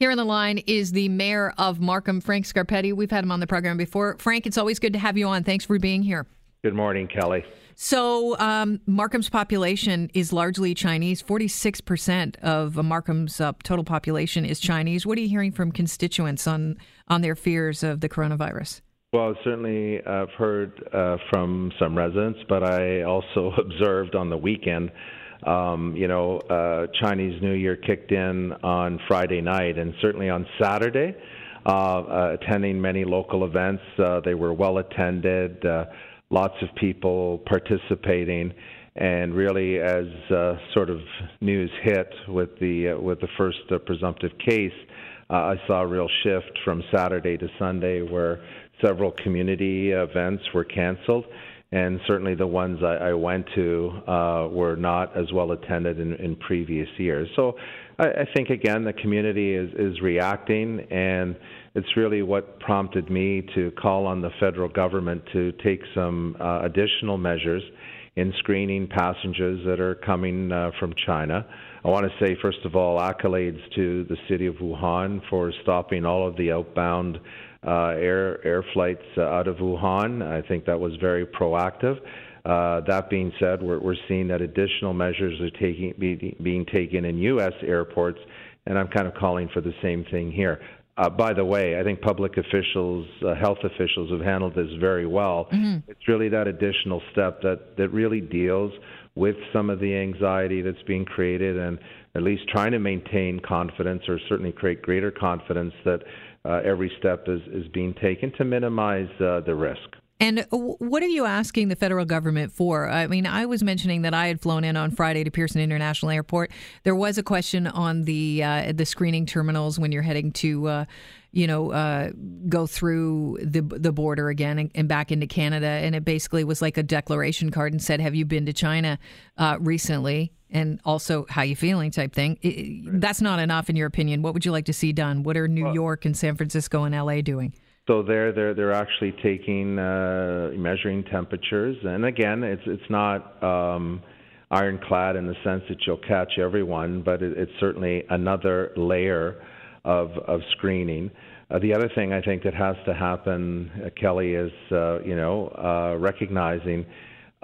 Here on the line is the mayor of Markham, Frank Scarpitti. We've had him on the program before. Frank, it's always good to have you on. Thanks for being here. Good morning, Kelly. So, um, Markham's population is largely Chinese. 46% of Markham's uh, total population is Chinese. What are you hearing from constituents on, on their fears of the coronavirus? Well, certainly I've heard uh, from some residents, but I also observed on the weekend um, you know, uh, Chinese New Year kicked in on Friday night, and certainly on Saturday, uh, uh, attending many local events. Uh, they were well attended, uh, lots of people participating, and really, as uh, sort of news hit with the uh, with the first uh, presumptive case, uh, I saw a real shift from Saturday to Sunday, where several community events were canceled and certainly the ones I, I went to uh, were not as well attended in, in previous years. So I, I think again the community is, is reacting, and it's really what prompted me to call on the federal government to take some uh, additional measures in screening passengers that are coming uh, from China. I want to say, first of all, accolades to the city of Wuhan for stopping all of the outbound air air flights uh, out of Wuhan. I think that was very proactive. Uh, that being said, we're, we're seeing that additional measures are taking be, being taken in U.S. airports, and I'm kind of calling for the same thing here. Uh, by the way, I think public officials, uh, health officials have handled this very well. Mm-hmm. It's really that additional step that, that really deals with some of the anxiety that's being created and at least trying to maintain confidence or certainly create greater confidence that uh, every step is, is being taken to minimize uh, the risk. And what are you asking the federal government for? I mean, I was mentioning that I had flown in on Friday to Pearson International Airport. There was a question on the uh, the screening terminals when you're heading to, uh, you know, uh, go through the the border again and, and, back into Canada, and it basically was like a declaration card and said, "Have you been to China uh, recently?" And also how you feeling type thing. It, that's not enough in your opinion. What would you like to see done? What are New well, York and San Francisco and LA doing? So they're they're they're actually taking uh, measuring temperatures, and again, it's it's not um, ironclad in the sense that you'll catch everyone, but it, it's certainly another layer of of screening. Uh, the other thing I think that has to happen, uh, Kelly, is uh, you know uh, recognizing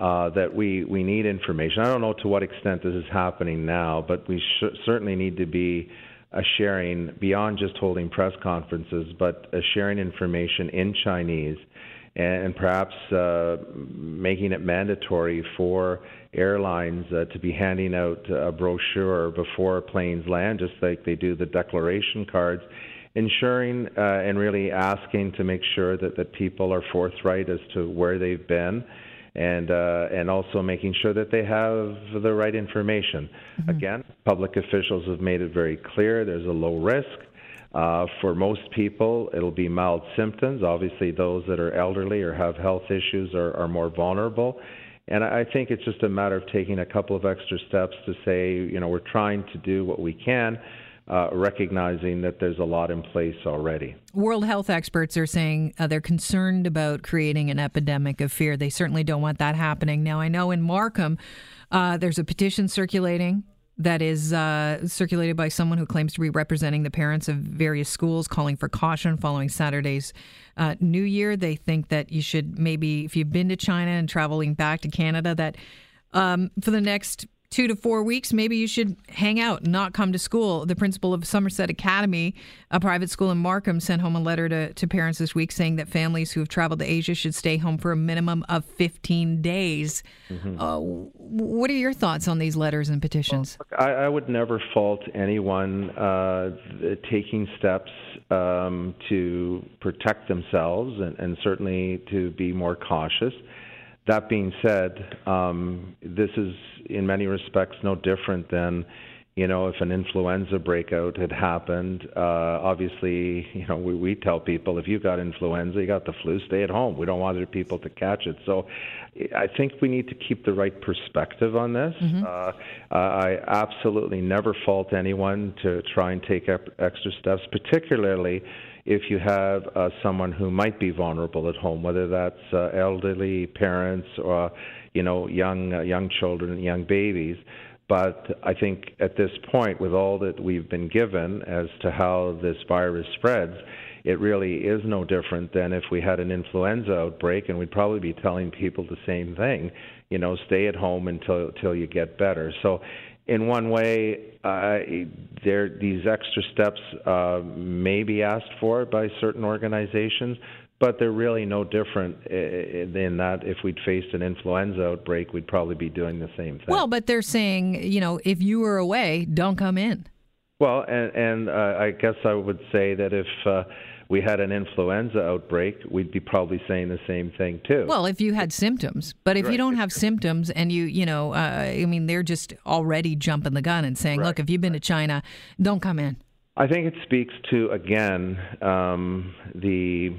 uh, that we, we need information. I don't know to what extent this is happening now, but we sh- certainly need to be uh, sharing beyond just holding press conferences, but uh, sharing information in Chinese and, and perhaps uh, making it mandatory for airlines uh, to be handing out a brochure before planes land, just like they do the declaration cards ensuring uh, and really asking to make sure that, that people are forthright as to where they've been and uh, and also making sure that they have the right information. Mm-hmm. Again, public officials have made it very clear there's a low risk. Uh, for most people, it'll be mild symptoms. Obviously, those that are elderly or have health issues are, are more vulnerable. And I think it's just a matter of taking a couple of extra steps to say, you know, we're trying to do what we can uh, recognizing that there's a lot in place already. World health experts are saying uh, they're concerned about creating an epidemic of fear. They certainly don't want that happening. Now, I know in Markham, uh, there's a petition circulating that is uh, circulated by someone who claims to be representing the parents of various schools calling for caution following Saturday's uh, New Year. They think that you should maybe, if you've been to China and traveling back to Canada, that um, for the next two to four weeks, maybe you should hang out and not come to school. The principal of Somerset Academy, a private school in Markham, sent home a letter to, to parents this week saying that families who have traveled to Asia should stay home for a minimum of 15 days. Mm-hmm. Uh, what are your thoughts on these letters and petitions? Well, I, I, would never fault anyone uh, taking steps um, to protect themselves and, and certainly to be more cautious. That being said, um, this is in many respects no different than you know, if an influenza breakout had happened, uh, obviously, you know, we, we tell people if you got influenza, you got the flu, stay at home. We don't want other people to catch it. So I think we need to keep the right perspective on this. Mm-hmm. Uh, I absolutely never fault anyone to try and take extra steps, particularly if you have uh, someone who might be vulnerable at home, whether that's uh, elderly parents or you know young uh, young children, young babies. But I think at this point, with all that we've been given as to how this virus spreads, it really is no different than if we had an influenza outbreak, and we'd probably be telling people the same thing. You know, stay at home until until you get better. So, in one way, uh, there these extra steps uh, may be asked for by certain organizations, but they're really no different in that if we'd faced an influenza outbreak, we'd probably be doing the same thing. Well, but they're saying, you know, if you were away, don't come in. Well, and, and uh, I guess I would say that if uh, we had an influenza outbreak, we'd be probably saying the same thing too. Well, if you had symptoms, but if right. you don't have symptoms and you, you know, uh, I mean, they're just already jumping the gun and saying, right. look, if you've been to China, don't come in. I think it speaks to again um, the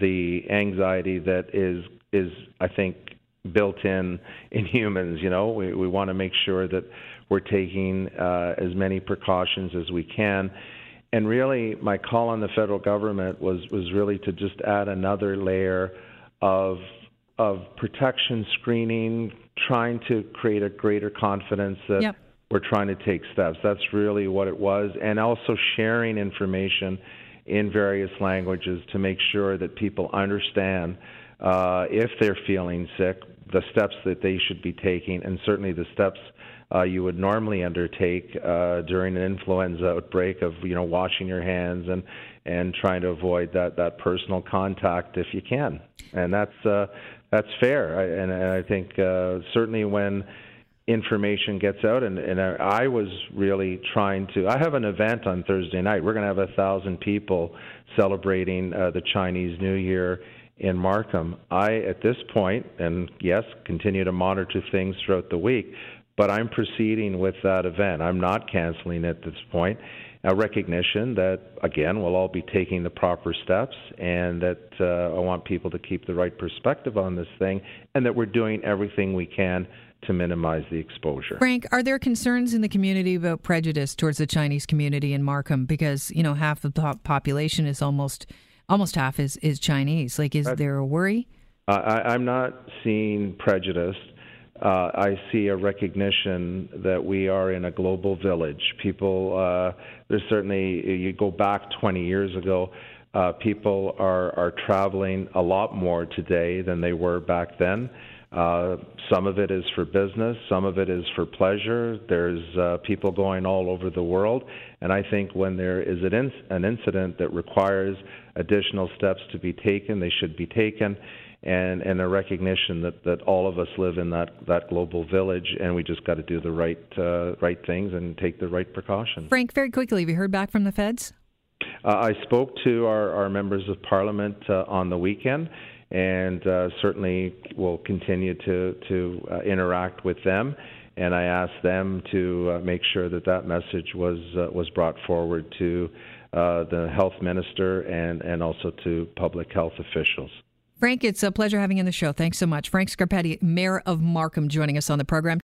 the anxiety that is is I think built in in humans. You know, we we want to make sure that we're taking uh, as many precautions as we can. And really, my call on the federal government was was really to just add another layer of of protection screening, trying to create a greater confidence that yep. we're trying to take steps. That's really what it was, and also sharing information in various languages to make sure that people understand uh, if they're feeling sick, the steps that they should be taking, and certainly the steps uh, you would normally undertake uh, during an influenza outbreak of you know washing your hands and and trying to avoid that that personal contact if you can, and that's uh, that's fair. I, and, and I think uh, certainly when information gets out and, and I was really trying to I have an event on Thursday night. We're going to have a thousand people celebrating uh, the Chinese New Year in Markham. I at this point and yes, continue to monitor things throughout the week, but I'm proceeding with that event. I'm not canceling at this point. A recognition that again we'll all be taking the proper steps and that uh, I want people to keep the right perspective on this thing and that we're doing everything we can to minimize the exposure. Frank, are there concerns in the community about prejudice towards the Chinese community in Markham because you know half of the population is almost almost half is is Chinese? Like, is there a worry? I, I'm not seeing prejudice. Uh, I see a recognition that we are in a global village. People, uh, there's certainly you go back 20 years ago. Uh, people are, are traveling a lot more today than they were back then. Uh, some of it is for business, some of it is for pleasure. There's uh, people going all over the world, and I think when there is an, in- an incident that requires additional steps to be taken, they should be taken, and, and a recognition that, that all of us live in that, that global village, and we just got to do the right uh, right things and take the right precautions. Frank, very quickly, have you heard back from the feds? Uh, I spoke to our, our members of parliament uh, on the weekend and uh, certainly will continue to to uh, interact with them. And I asked them to uh, make sure that that message was uh, was brought forward to uh, the health minister and and also to public health officials. Frank, it's a pleasure having you on the show. Thanks so much. Frank Scarpitti, Mayor of Markham, joining us on the program.